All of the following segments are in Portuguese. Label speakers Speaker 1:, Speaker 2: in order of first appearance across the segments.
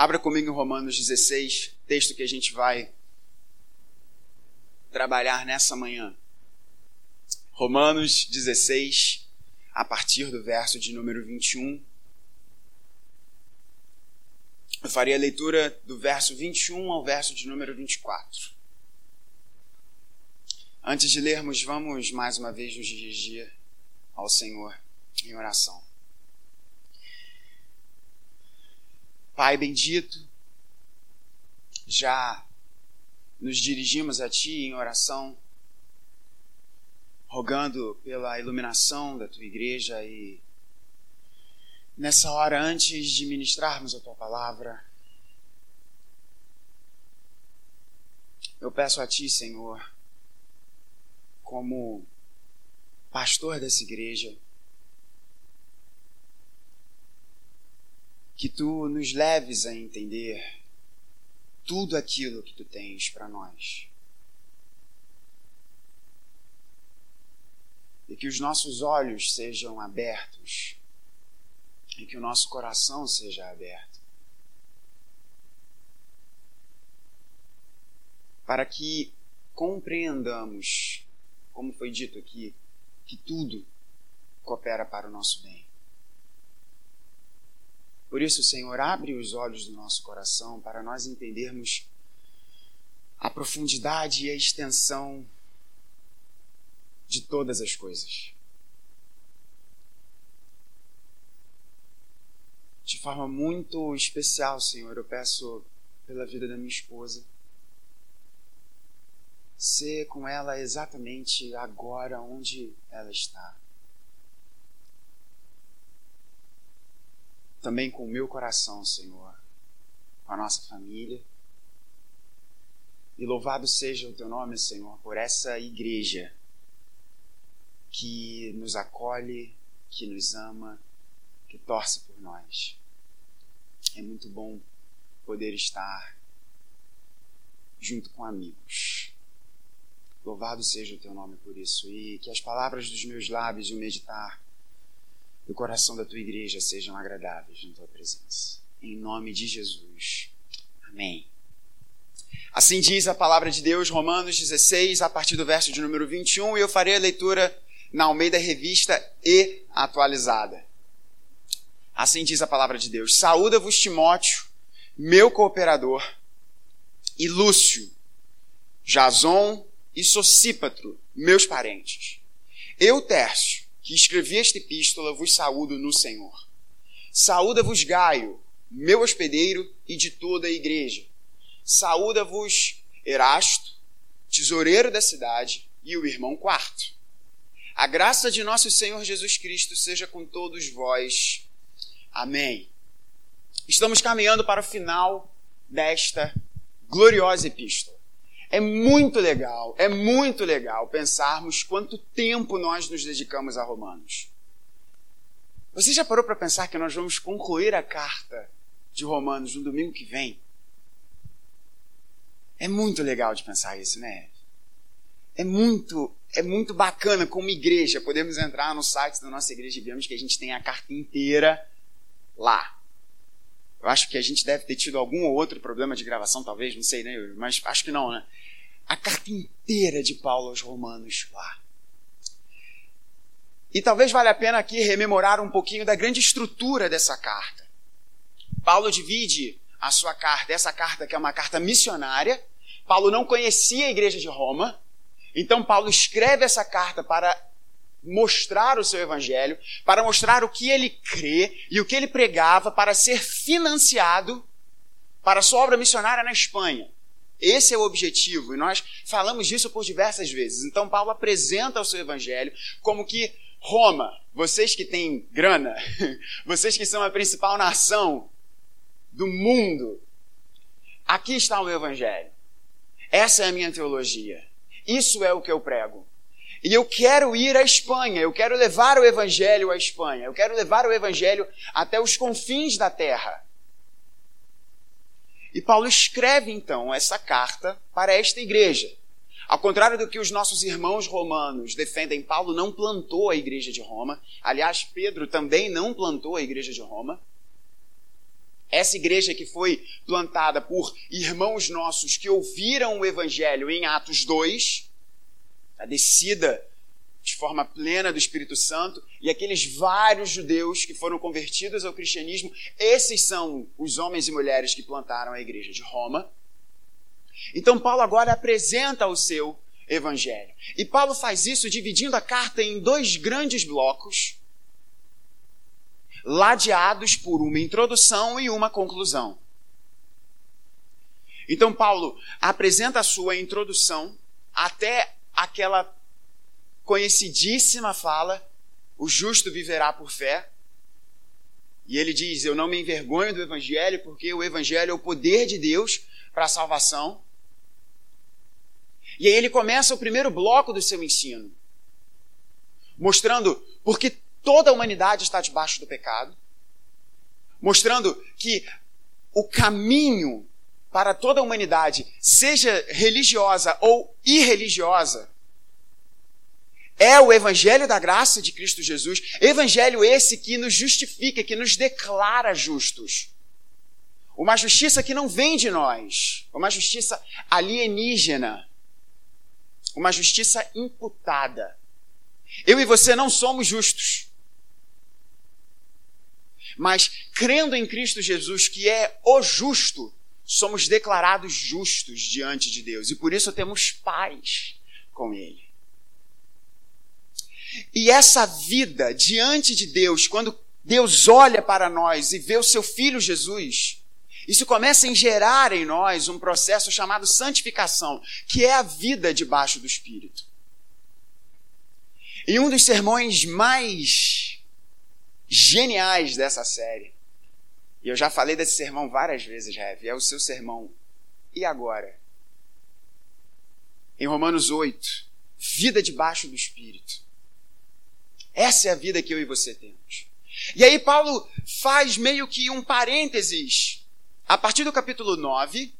Speaker 1: Abra comigo em Romanos 16, texto que a gente vai trabalhar nessa manhã. Romanos 16, a partir do verso de número 21. Eu faria a leitura do verso 21 ao verso de número 24. Antes de lermos, vamos mais uma vez nos dirigir ao Senhor em oração. Pai bendito, já nos dirigimos a Ti em oração, rogando pela iluminação da Tua igreja e nessa hora, antes de ministrarmos a Tua palavra, eu peço a Ti, Senhor, como pastor dessa igreja, que tu nos leves a entender tudo aquilo que tu tens para nós. E que os nossos olhos sejam abertos e que o nosso coração seja aberto. Para que compreendamos, como foi dito aqui, que tudo coopera para o nosso bem. Por isso, Senhor, abre os olhos do nosso coração para nós entendermos a profundidade e a extensão de todas as coisas. De forma muito especial, Senhor, eu peço pela vida da minha esposa. Ser com ela exatamente agora onde ela está. Também com o meu coração, Senhor, com a nossa família. E louvado seja o teu nome, Senhor, por essa igreja que nos acolhe, que nos ama, que torce por nós. É muito bom poder estar junto com amigos. Louvado seja o teu nome por isso e que as palavras dos meus lábios e o meditar do coração da tua igreja sejam agradáveis na tua presença. Em nome de Jesus. Amém. Assim diz a palavra de Deus, Romanos 16, a partir do verso de número 21, e eu farei a leitura na Almeida Revista e atualizada. Assim diz a palavra de Deus: Saúda-vos, Timóteo, meu cooperador, e Lúcio, Jason e Socípatro, meus parentes. Eu, Tércio, que escrevi esta epístola, vos saúdo no Senhor. Saúda-vos Gaio, meu hospedeiro e de toda a igreja. Saúda-vos Erasto, tesoureiro da cidade, e o irmão Quarto. A graça de nosso Senhor Jesus Cristo seja com todos vós. Amém. Estamos caminhando para o final desta gloriosa epístola. É muito legal, é muito legal pensarmos quanto tempo nós nos dedicamos a Romanos. Você já parou para pensar que nós vamos concluir a carta de Romanos no domingo que vem? É muito legal de pensar isso, né? É muito, é muito bacana como igreja podemos entrar no site da nossa igreja e vemos que a gente tem a carta inteira lá. Eu acho que a gente deve ter tido algum ou outro problema de gravação, talvez, não sei, né? Mas acho que não, né? A carta inteira de Paulo aos Romanos lá. E talvez valha a pena aqui rememorar um pouquinho da grande estrutura dessa carta. Paulo divide a sua carta, essa carta que é uma carta missionária. Paulo não conhecia a igreja de Roma, então Paulo escreve essa carta para mostrar o seu evangelho, para mostrar o que ele crê e o que ele pregava para ser financiado para a sua obra missionária na Espanha. Esse é o objetivo, e nós falamos disso por diversas vezes. Então, Paulo apresenta o seu evangelho como que Roma, vocês que têm grana, vocês que são a principal nação do mundo, aqui está o meu evangelho. Essa é a minha teologia. Isso é o que eu prego. E eu quero ir à Espanha, eu quero levar o Evangelho à Espanha, eu quero levar o Evangelho até os confins da terra. E Paulo escreve então essa carta para esta igreja. Ao contrário do que os nossos irmãos romanos defendem, Paulo não plantou a igreja de Roma. Aliás, Pedro também não plantou a igreja de Roma. Essa igreja que foi plantada por irmãos nossos que ouviram o evangelho em Atos 2, a descida de forma plena do Espírito Santo, e aqueles vários judeus que foram convertidos ao cristianismo, esses são os homens e mulheres que plantaram a igreja de Roma. Então, Paulo agora apresenta o seu evangelho. E Paulo faz isso dividindo a carta em dois grandes blocos, ladeados por uma introdução e uma conclusão. Então, Paulo apresenta a sua introdução até aquela conhecidíssima fala: o justo viverá por fé. E ele diz: Eu não me envergonho do Evangelho, porque o Evangelho é o poder de Deus para a salvação. E aí ele começa o primeiro bloco do seu ensino, mostrando porque toda a humanidade está debaixo do pecado, mostrando que o caminho para toda a humanidade, seja religiosa ou irreligiosa, é o evangelho da graça de Cristo Jesus, evangelho esse que nos justifica, que nos declara justos. Uma justiça que não vem de nós, uma justiça alienígena, uma justiça imputada. Eu e você não somos justos. Mas crendo em Cristo Jesus, que é o justo, somos declarados justos diante de Deus e por isso temos paz com Ele. E essa vida diante de Deus, quando Deus olha para nós e vê o seu Filho Jesus, isso começa a gerar em nós um processo chamado santificação, que é a vida debaixo do Espírito. E um dos sermões mais geniais dessa série, e eu já falei desse sermão várias vezes, Rev, é o seu sermão. E agora? Em Romanos 8, vida debaixo do Espírito. Essa é a vida que eu e você temos. E aí Paulo faz meio que um parênteses a partir do capítulo 9,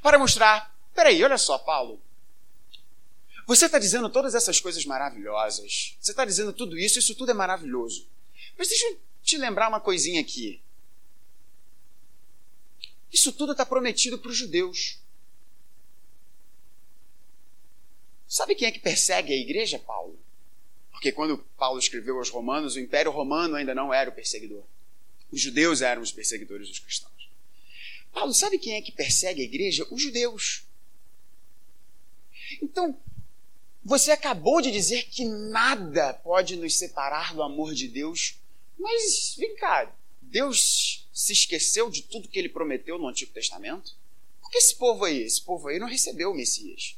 Speaker 1: para mostrar: peraí, olha só, Paulo. Você está dizendo todas essas coisas maravilhosas. Você está dizendo tudo isso, isso tudo é maravilhoso. Mas deixa eu te lembrar uma coisinha aqui. Isso tudo está prometido para os judeus. Sabe quem é que persegue a igreja, Paulo? Porque quando Paulo escreveu aos Romanos, o Império Romano ainda não era o perseguidor. Os judeus eram os perseguidores dos cristãos. Paulo, sabe quem é que persegue a igreja? Os judeus. Então, você acabou de dizer que nada pode nos separar do amor de Deus, mas vem cá, Deus se esqueceu de tudo que ele prometeu no Antigo Testamento? Porque esse povo aí, esse povo aí não recebeu o Messias.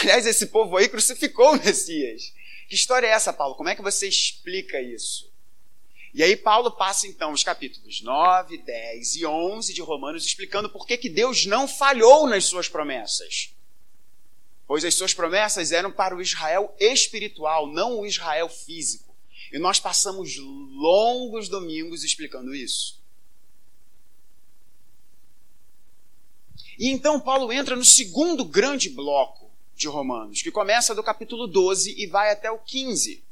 Speaker 1: Aliás, esse povo aí crucificou o Messias. Que história é essa, Paulo? Como é que você explica isso? E aí Paulo passa então os capítulos 9, 10 e 11 de Romanos explicando por que, que Deus não falhou nas suas promessas. Pois as suas promessas eram para o Israel espiritual, não o Israel físico. E nós passamos longos domingos explicando isso. E então Paulo entra no segundo grande bloco de Romanos, que começa do capítulo 12 e vai até o 15.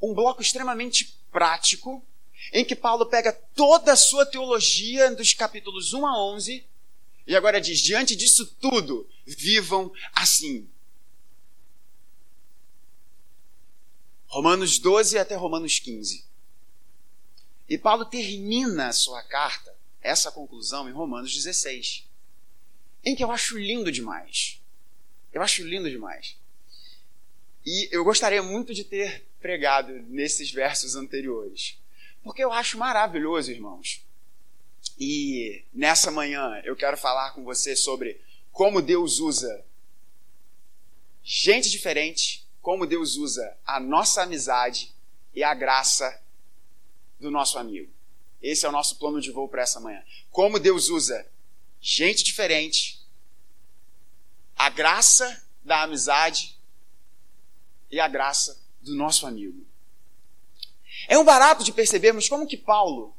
Speaker 1: Um bloco extremamente prático, em que Paulo pega toda a sua teologia dos capítulos 1 a 11 e agora diz: diante disso tudo, vivam assim. Romanos 12 até Romanos 15. E Paulo termina a sua carta, essa conclusão, em Romanos 16, em que eu acho lindo demais. Eu acho lindo demais. E eu gostaria muito de ter pregado nesses versos anteriores. Porque eu acho maravilhoso, irmãos. E nessa manhã eu quero falar com você sobre como Deus usa gente diferente, como Deus usa a nossa amizade e a graça do nosso amigo. Esse é o nosso plano de voo para essa manhã. Como Deus usa gente diferente, a graça da amizade e a graça do nosso amigo. É um barato de percebermos como que Paulo,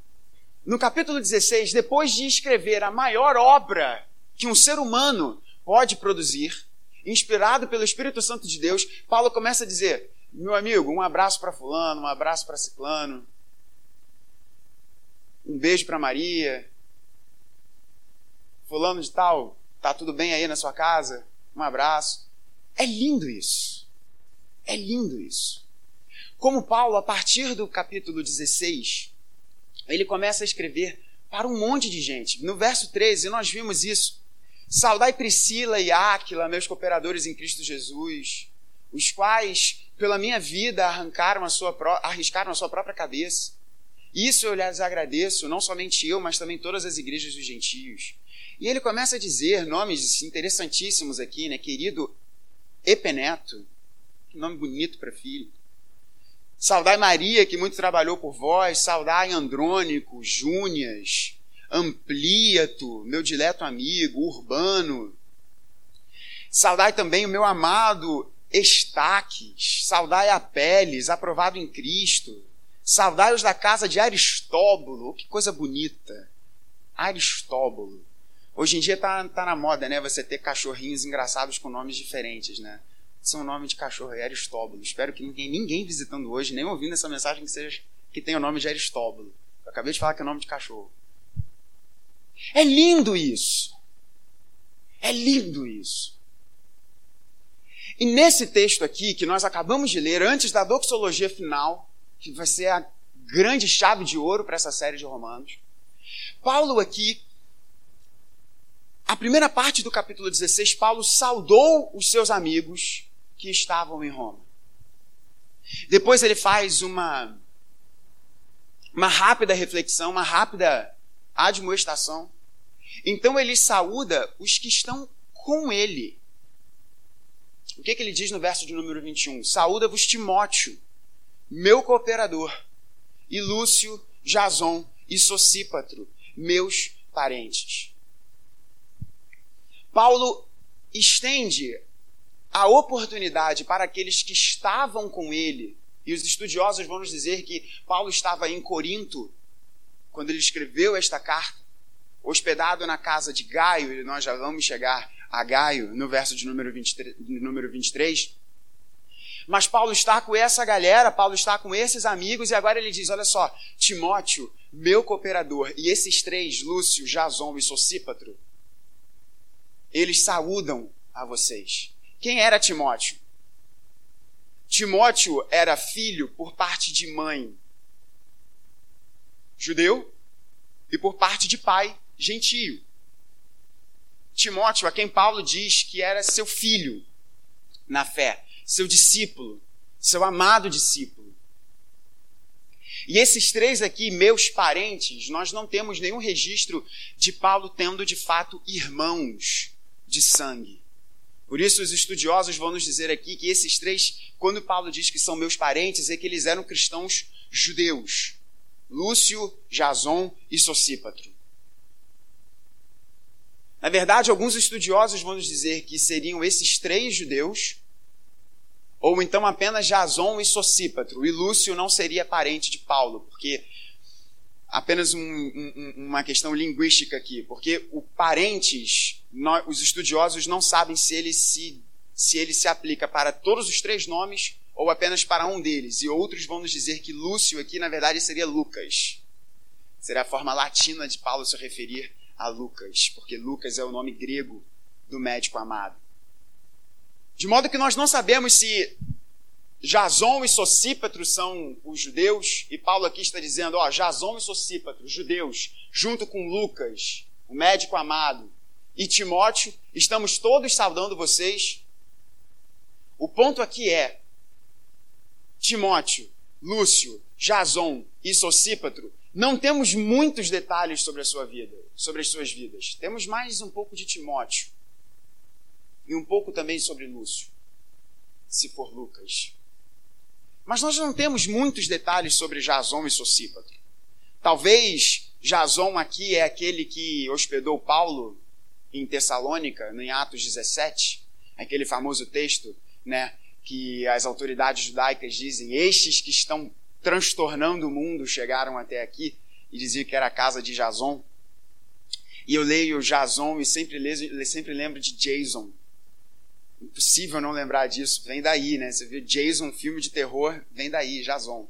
Speaker 1: no capítulo 16, depois de escrever a maior obra que um ser humano pode produzir, inspirado pelo Espírito Santo de Deus, Paulo começa a dizer: meu amigo, um abraço para Fulano, um abraço para Ciclano. um beijo para Maria. Fulano de tal, tá tudo bem aí na sua casa? Um abraço. É lindo isso. É lindo isso. Como Paulo, a partir do capítulo 16, ele começa a escrever para um monte de gente. No verso 13, nós vimos isso. Saudai Priscila e Áquila, meus cooperadores em Cristo Jesus, os quais, pela minha vida, arrancaram a sua, arriscaram a sua própria cabeça. Isso eu lhes agradeço, não somente eu, mas também todas as igrejas dos gentios. E ele começa a dizer nomes interessantíssimos aqui, né? Querido Epeneto, que nome bonito para filho. Saudai Maria, que muito trabalhou por vós. Saudai Andrônico, Júnias, Ampliato, meu dileto amigo, Urbano. Saudai também o meu amado Estaques. Saudai Apeles, aprovado em Cristo. Saudai os da casa de Aristóbulo. Que coisa bonita. Aristóbulo. Hoje em dia tá, tá na moda, né? Você ter cachorrinhos engraçados com nomes diferentes, né? Seu nome de cachorro é Aristóbulo. Espero que ninguém, ninguém visitando hoje, nem ouvindo essa mensagem, que seja que tenha o nome de Aristóbulo. Eu acabei de falar que é nome de cachorro. É lindo isso. É lindo isso. E nesse texto aqui, que nós acabamos de ler, antes da doxologia final, que vai ser a grande chave de ouro para essa série de Romanos, Paulo aqui a primeira parte do capítulo 16, Paulo saudou os seus amigos que estavam em Roma. Depois ele faz uma, uma rápida reflexão, uma rápida admoestação. Então ele saúda os que estão com ele. O que, que ele diz no verso de número 21? Saúda-vos Timóteo, meu cooperador, e Lúcio, Jason e Socípatro, meus parentes. Paulo estende a oportunidade para aqueles que estavam com ele, e os estudiosos vão nos dizer que Paulo estava em Corinto quando ele escreveu esta carta, hospedado na casa de Gaio, e nós já vamos chegar a Gaio no verso de número 23. Número 23. Mas Paulo está com essa galera, Paulo está com esses amigos, e agora ele diz: Olha só, Timóteo, meu cooperador, e esses três, Lúcio, Jason e Socípatro, eles saúdam a vocês. Quem era Timóteo? Timóteo era filho por parte de mãe judeu e por parte de pai gentio. Timóteo, a quem Paulo diz que era seu filho na fé, seu discípulo, seu amado discípulo. E esses três aqui, meus parentes, nós não temos nenhum registro de Paulo tendo de fato irmãos de sangue. Por isso, os estudiosos vão nos dizer aqui que esses três, quando Paulo diz que são meus parentes, é que eles eram cristãos judeus: Lúcio, Jason e Socípatro. Na verdade, alguns estudiosos vão nos dizer que seriam esses três judeus, ou então apenas Jason e Socípatro, e Lúcio não seria parente de Paulo, porque apenas um, um, uma questão linguística aqui, porque o parentes, nós, os estudiosos não sabem se ele se, se ele se aplica para todos os três nomes ou apenas para um deles. E outros vão nos dizer que Lúcio aqui, na verdade, seria Lucas. Seria a forma latina de Paulo se referir a Lucas, porque Lucas é o nome grego do médico amado. De modo que nós não sabemos se Jason e Socípatro são os judeus, e Paulo aqui está dizendo, ó, Jason e Socípatro, judeus, junto com Lucas, o médico amado, e Timóteo, estamos todos saudando vocês. O ponto aqui é, Timóteo, Lúcio, Jason e Socípatro, não temos muitos detalhes sobre a sua vida, sobre as suas vidas. Temos mais um pouco de Timóteo e um pouco também sobre Lúcio, se for Lucas. Mas nós não temos muitos detalhes sobre Jason e Socípatro. Talvez Jason aqui é aquele que hospedou Paulo em Tessalônica, em Atos 17, aquele famoso texto, né, que as autoridades judaicas dizem: "Estes que estão transtornando o mundo chegaram até aqui", e dizia que era a casa de Jason. E eu leio Jason e sempre, leio, sempre lembro de Jason, Impossível não lembrar disso. Vem daí, né? Você viu Jason, filme de terror, vem daí, Jason.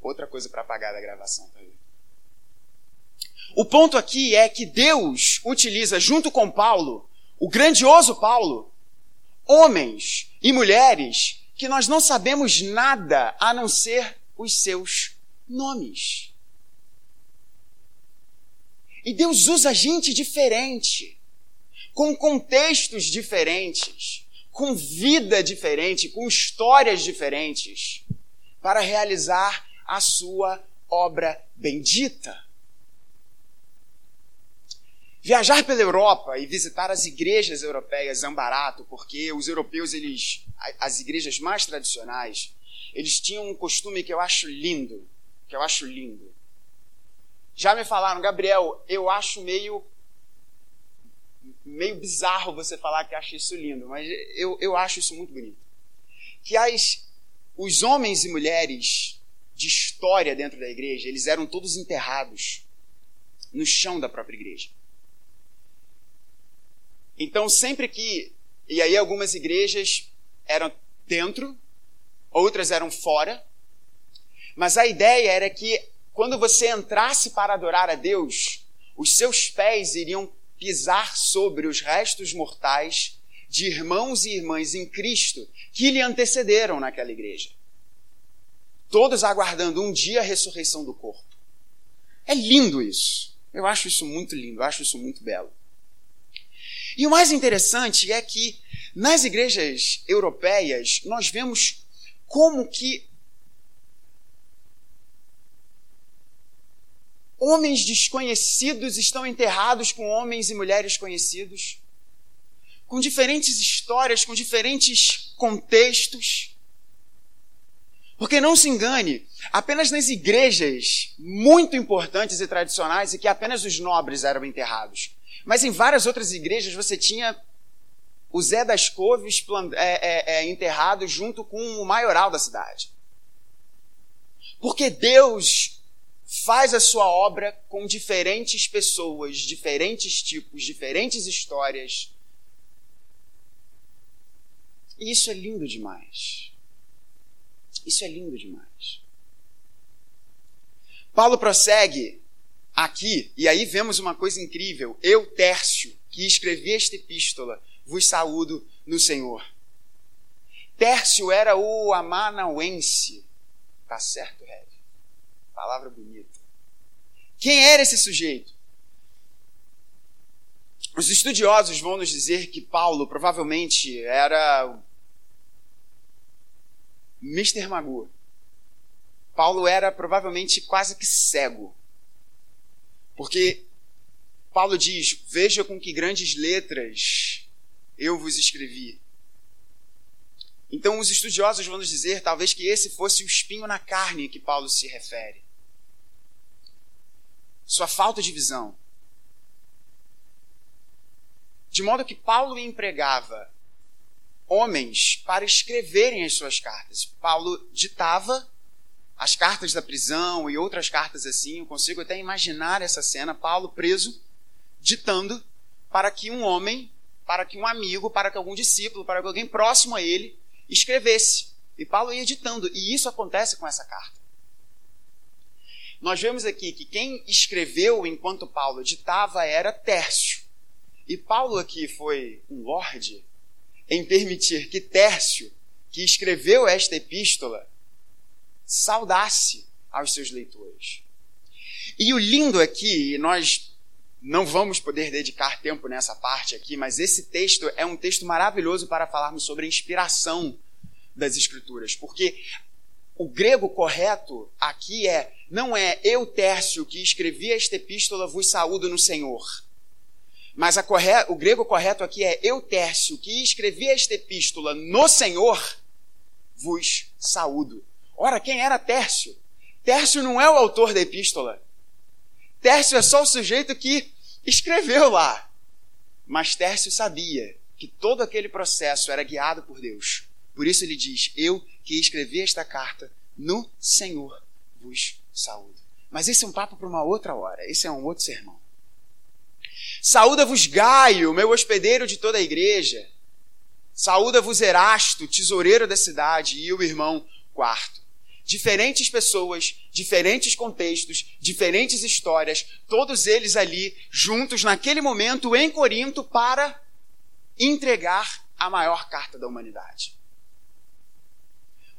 Speaker 1: Outra coisa para apagar da gravação, tá? O ponto aqui é que Deus utiliza, junto com Paulo, o grandioso Paulo, homens e mulheres que nós não sabemos nada a não ser os seus nomes. E Deus usa gente diferente, com contextos diferentes, com vida diferente, com histórias diferentes, para realizar a sua obra bendita. Viajar pela Europa e visitar as igrejas europeias é um barato, porque os europeus, eles, as igrejas mais tradicionais, eles tinham um costume que eu acho lindo, que eu acho lindo. Já me falaram, Gabriel, eu acho meio meio bizarro você falar que acha isso lindo, mas eu, eu acho isso muito bonito. Que as, os homens e mulheres de história dentro da igreja, eles eram todos enterrados no chão da própria igreja. Então, sempre que. E aí, algumas igrejas eram dentro, outras eram fora. Mas a ideia era que quando você entrasse para adorar a Deus, os seus pés iriam pisar sobre os restos mortais de irmãos e irmãs em Cristo que lhe antecederam naquela igreja. Todos aguardando um dia a ressurreição do corpo. É lindo isso. Eu acho isso muito lindo, eu acho isso muito belo. E o mais interessante é que nas igrejas europeias nós vemos como que homens desconhecidos estão enterrados com homens e mulheres conhecidos, com diferentes histórias, com diferentes contextos. Porque não se engane, apenas nas igrejas muito importantes e tradicionais e que apenas os nobres eram enterrados. Mas em várias outras igrejas você tinha o Zé das Couves é, é, é, enterrado junto com o maioral da cidade. Porque Deus faz a sua obra com diferentes pessoas, diferentes tipos, diferentes histórias. E isso é lindo demais. Isso é lindo demais. Paulo prossegue aqui, e aí vemos uma coisa incrível. Eu, Tércio, que escrevi esta epístola, vos saúdo no Senhor. Tércio era o amanauense. Tá certo, Red? Palavra bonita. Quem era esse sujeito? Os estudiosos vão nos dizer que Paulo provavelmente era Mr. Magoo. Paulo era provavelmente quase que cego. Porque Paulo diz: Veja com que grandes letras eu vos escrevi. Então, os estudiosos vão nos dizer, talvez, que esse fosse o espinho na carne que Paulo se refere. Sua falta de visão. De modo que Paulo empregava homens para escreverem as suas cartas. Paulo ditava as cartas da prisão e outras cartas assim, eu consigo até imaginar essa cena, Paulo preso, ditando para que um homem, para que um amigo, para que algum discípulo, para que alguém próximo a ele escrevesse. E Paulo ia ditando, e isso acontece com essa carta. Nós vemos aqui que quem escreveu enquanto Paulo ditava era Tércio. E Paulo aqui foi um lorde em permitir que Tércio, que escreveu esta epístola, saudasse aos seus leitores. E o lindo aqui, nós não vamos poder dedicar tempo nessa parte aqui, mas esse texto é um texto maravilhoso para falarmos sobre a inspiração das Escrituras, porque o grego correto aqui é não é eu, Tércio, que escrevi esta epístola, vos saúdo no Senhor. Mas corre... o grego correto aqui é eu, Tércio, que escrevi esta epístola no Senhor, vos saúdo. Ora, quem era Tércio? Tércio não é o autor da epístola. Tércio é só o sujeito que escreveu lá. Mas Tércio sabia que todo aquele processo era guiado por Deus. Por isso ele diz: Eu que escrevi esta carta no Senhor vos saúdo. Mas esse é um papo para uma outra hora. Esse é um outro sermão. Saúda-vos Gaio, meu hospedeiro de toda a igreja. Saúda-vos Erasto, tesoureiro da cidade, e o irmão Quarto. Diferentes pessoas, diferentes contextos, diferentes histórias, todos eles ali juntos naquele momento em Corinto para entregar a maior carta da humanidade.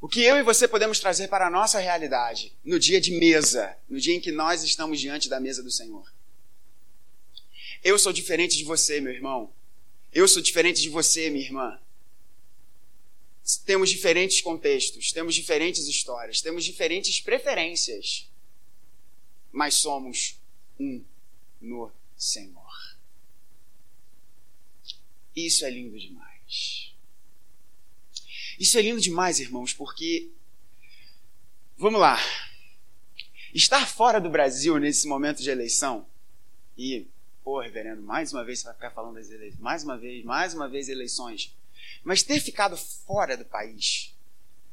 Speaker 1: O que eu e você podemos trazer para a nossa realidade no dia de mesa, no dia em que nós estamos diante da mesa do Senhor? Eu sou diferente de você, meu irmão. Eu sou diferente de você, minha irmã. Temos diferentes contextos, temos diferentes histórias, temos diferentes preferências, mas somos um no Senhor. Isso é lindo demais. Isso é lindo demais, irmãos, porque. Vamos lá. Estar fora do Brasil nesse momento de eleição, e, pô, reverendo, mais uma vez você vai ficar falando das eleições, mais uma vez, mais uma vez eleições. Mas ter ficado fora do país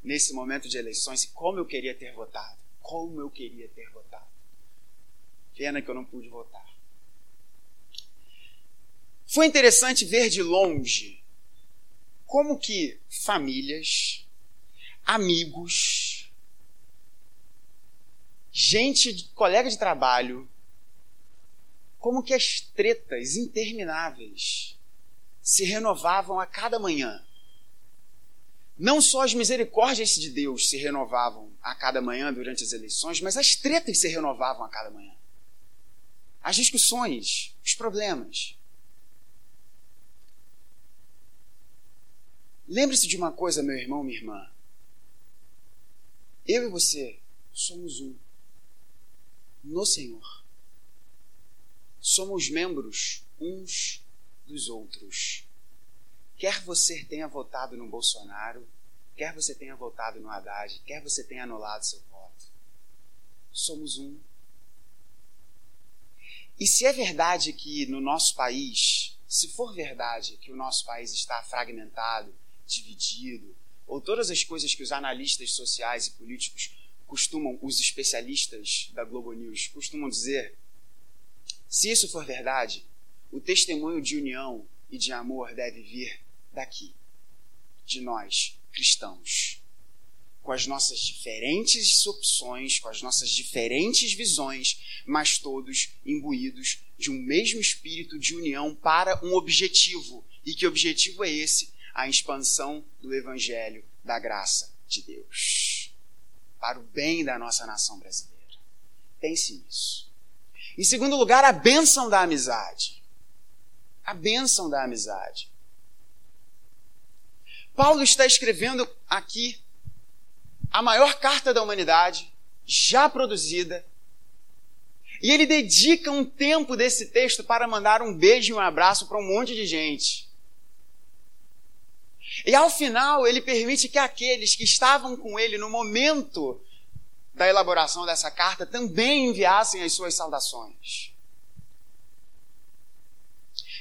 Speaker 1: nesse momento de eleições, como eu queria ter votado. Como eu queria ter votado. Pena que eu não pude votar. Foi interessante ver de longe como que famílias, amigos, gente, colega de trabalho, como que as tretas intermináveis se renovavam a cada manhã. Não só as misericórdias de Deus se renovavam a cada manhã durante as eleições, mas as tretas se renovavam a cada manhã. As discussões, os problemas. Lembre-se de uma coisa, meu irmão, minha irmã. Eu e você somos um no Senhor. Somos membros uns dos outros. Quer você tenha votado no Bolsonaro, quer você tenha votado no Haddad, quer você tenha anulado seu voto, somos um. E se é verdade que no nosso país, se for verdade que o nosso país está fragmentado, dividido, ou todas as coisas que os analistas sociais e políticos costumam, os especialistas da Globo News costumam dizer, se isso for verdade, o testemunho de união e de amor deve vir daqui, de nós, cristãos. Com as nossas diferentes opções, com as nossas diferentes visões, mas todos imbuídos de um mesmo espírito de união para um objetivo. E que objetivo é esse? a expansão do Evangelho da graça de Deus para o bem da nossa nação brasileira. Pense nisso. Em segundo lugar, a bênção da amizade. A bênção da amizade. Paulo está escrevendo aqui a maior carta da humanidade já produzida. E ele dedica um tempo desse texto para mandar um beijo e um abraço para um monte de gente. E ao final, ele permite que aqueles que estavam com ele no momento da elaboração dessa carta também enviassem as suas saudações.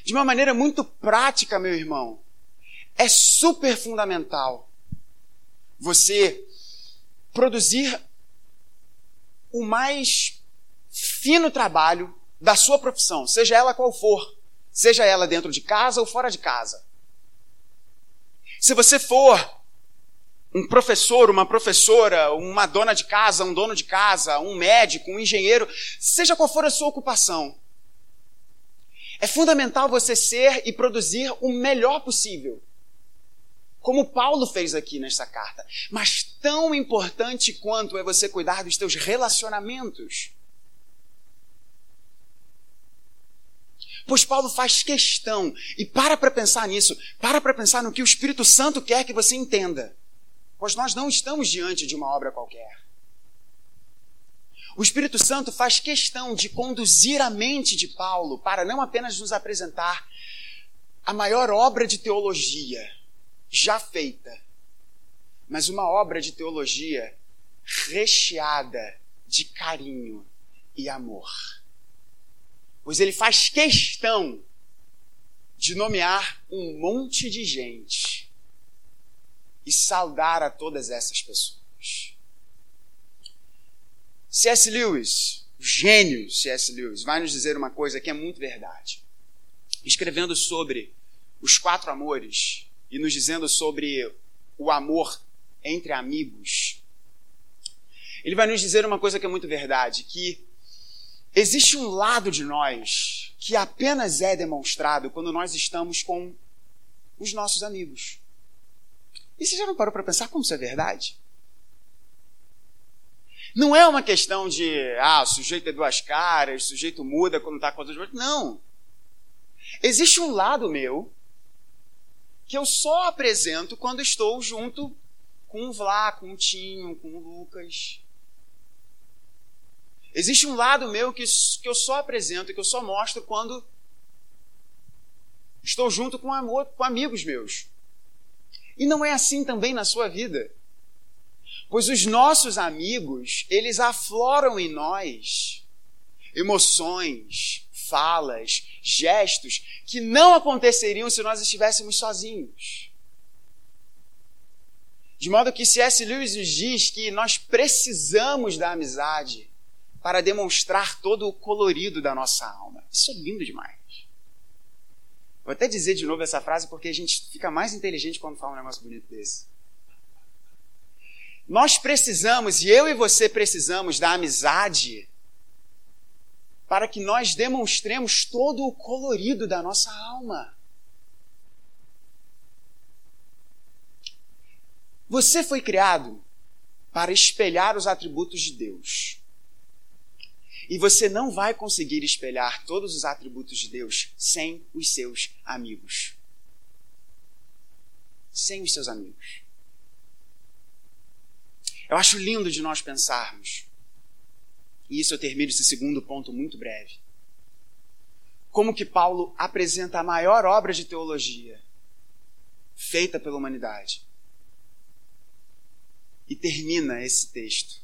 Speaker 1: De uma maneira muito prática, meu irmão, é super fundamental você produzir o mais fino trabalho da sua profissão, seja ela qual for, seja ela dentro de casa ou fora de casa. Se você for um professor, uma professora, uma dona de casa, um dono de casa, um médico, um engenheiro, seja qual for a sua ocupação, é fundamental você ser e produzir o melhor possível. Como Paulo fez aqui nesta carta. Mas tão importante quanto é você cuidar dos teus relacionamentos. Pois Paulo faz questão, e para para pensar nisso, para para pensar no que o Espírito Santo quer que você entenda. Pois nós não estamos diante de uma obra qualquer. O Espírito Santo faz questão de conduzir a mente de Paulo para não apenas nos apresentar a maior obra de teologia já feita, mas uma obra de teologia recheada de carinho e amor pois ele faz questão de nomear um monte de gente e saudar a todas essas pessoas. C.S. Lewis, o gênio C.S. Lewis, vai nos dizer uma coisa que é muito verdade. Escrevendo sobre os quatro amores e nos dizendo sobre o amor entre amigos, ele vai nos dizer uma coisa que é muito verdade, que existe um lado de nós que apenas é demonstrado quando nós estamos com os nossos amigos. E você já não parou para pensar como isso é verdade? Não é uma questão de, ah, o sujeito é duas caras, o sujeito muda quando está com outras pessoas. Não. Existe um lado meu que eu só apresento quando estou junto com o Vlá, com o Tinho, com o Lucas. Existe um lado meu que, que eu só apresento, que eu só mostro quando estou junto com, amor, com amigos meus. E não é assim também na sua vida. Pois os nossos amigos, eles afloram em nós emoções, falas, gestos que não aconteceriam se nós estivéssemos sozinhos. De modo que C.S. Lewis nos diz que nós precisamos da amizade para demonstrar todo o colorido da nossa alma. Isso é lindo demais. Vou até dizer de novo essa frase porque a gente fica mais inteligente quando fala um negócio bonito desse. Nós precisamos, e eu e você precisamos da amizade para que nós demonstremos todo o colorido da nossa alma. Você foi criado para espelhar os atributos de Deus. E você não vai conseguir espelhar todos os atributos de Deus sem os seus amigos. Sem os seus amigos. Eu acho lindo de nós pensarmos, e isso eu termino esse segundo ponto muito breve, como que Paulo apresenta a maior obra de teologia feita pela humanidade. E termina esse texto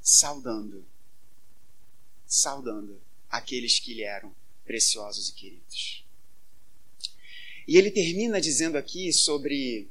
Speaker 1: saudando, saudando aqueles que lhe eram preciosos e queridos. E ele termina dizendo aqui sobre,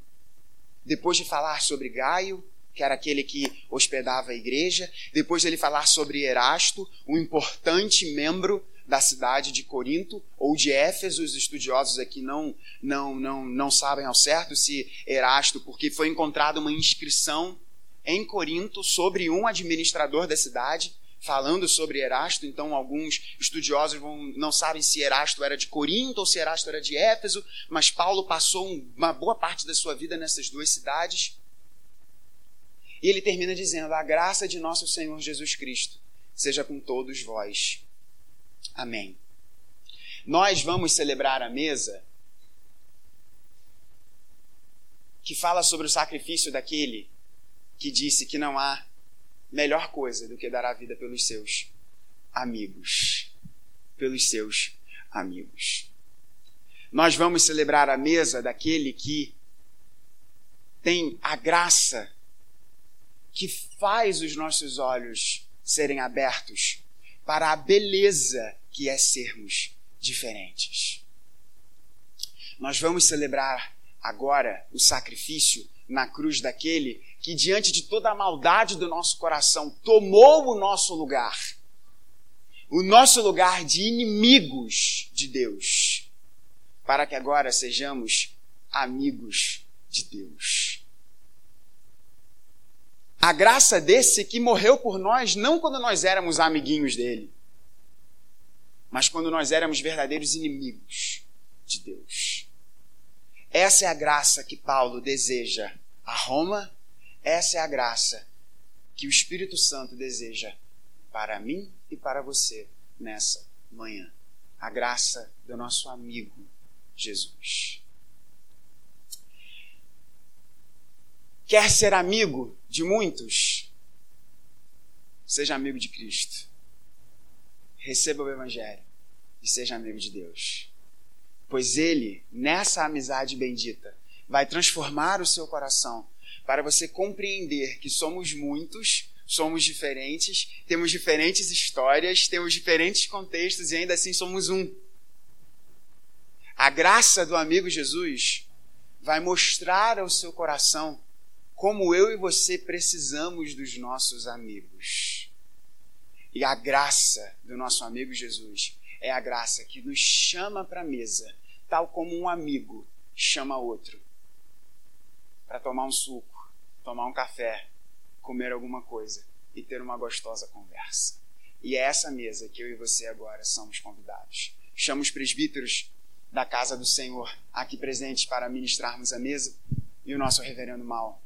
Speaker 1: depois de falar sobre Gaio, que era aquele que hospedava a igreja. Depois ele falar sobre Erasto, um importante membro da cidade de Corinto ou de Éfeso. Os estudiosos aqui não, não, não, não sabem ao certo se Erasto, porque foi encontrada uma inscrição em Corinto sobre um administrador da cidade falando sobre Erasto, então alguns estudiosos vão, não sabem se Erasto era de Corinto ou se Erasto era de Éfeso, mas Paulo passou uma boa parte da sua vida nessas duas cidades. E ele termina dizendo: A graça de nosso Senhor Jesus Cristo seja com todos vós. Amém. Nós vamos celebrar a mesa que fala sobre o sacrifício daquele que disse que não há melhor coisa do que dar a vida pelos seus amigos. Pelos seus amigos. Nós vamos celebrar a mesa daquele que tem a graça que faz os nossos olhos serem abertos para a beleza que é sermos diferentes. Nós vamos celebrar agora o sacrifício na cruz daquele que, diante de toda a maldade do nosso coração, tomou o nosso lugar. O nosso lugar de inimigos de Deus, para que agora sejamos amigos de Deus. A graça desse que morreu por nós não quando nós éramos amiguinhos dele, mas quando nós éramos verdadeiros inimigos de Deus. Essa é a graça que Paulo deseja a Roma, essa é a graça que o Espírito Santo deseja para mim e para você nessa manhã. A graça do nosso amigo Jesus. Quer ser amigo de muitos? Seja amigo de Cristo. Receba o Evangelho e seja amigo de Deus. Pois Ele, nessa amizade bendita, vai transformar o seu coração para você compreender que somos muitos, somos diferentes, temos diferentes histórias, temos diferentes contextos e ainda assim somos um. A graça do amigo Jesus vai mostrar ao seu coração como eu e você precisamos dos nossos amigos. E a graça do nosso amigo Jesus é a graça que nos chama para a mesa, tal como um amigo chama outro para tomar um suco, tomar um café, comer alguma coisa e ter uma gostosa conversa. E é essa mesa que eu e você agora somos convidados. Chamo os presbíteros da casa do Senhor aqui presentes para ministrarmos a mesa e o nosso reverendo Mal